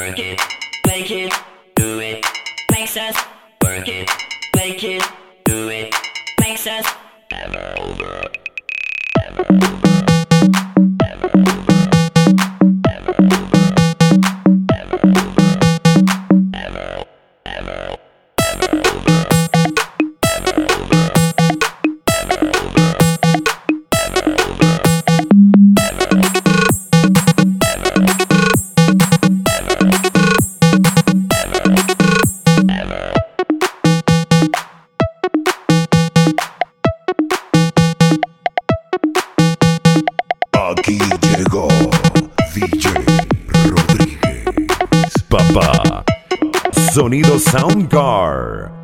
work it, make it, do it, makes us work it, make it, do it, makes us ever over, ever Aquí llegó DJ Rodríguez. Papá. Sonido Soundgar.